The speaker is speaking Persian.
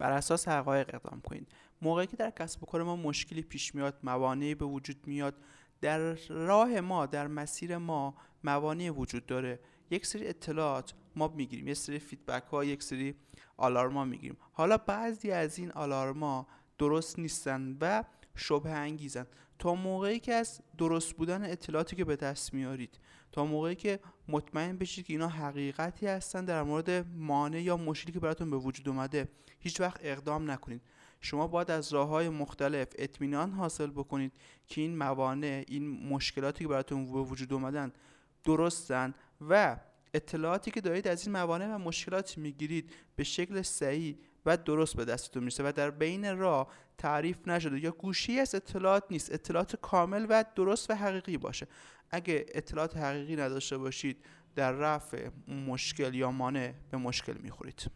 بر اساس حقایق اقدام کنید. موقعی که در کسب و کار ما مشکلی پیش میاد موانعی به وجود میاد در راه ما در مسیر ما موانعی وجود داره. یک سری اطلاعات ما می‌گیریم یک سری فیدبک ها یک سری آلارما می‌گیریم. حالا بعضی از این آلارما درست نیستن و شبه انگیزن. تا موقعی که از درست بودن اطلاعاتی که به دست میارید. تا موقعی که مطمئن بشید که اینا حقیقتی هستن در مورد مانع یا مشکلی که براتون به وجود اومده هیچ وقت اقدام نکنید. شما باید از راه های مختلف اطمینان حاصل بکنید که این موانع این مشکلاتی که براتون به وجود اومدن درستن و اطلاعاتی که دارید از این موانع و مشکلات می‌گیرید به شکل صحیح و درست به دستتون می‌رسه و در بین راه تعریف نشده. یا گوشی از اطلاعات نیست. اطلاعات کامل و درست و حقیقی باشه. اگه اطلاعات حقیقی نداشته باشید در رفع مشکل یا مانع به مشکل می‌خورید.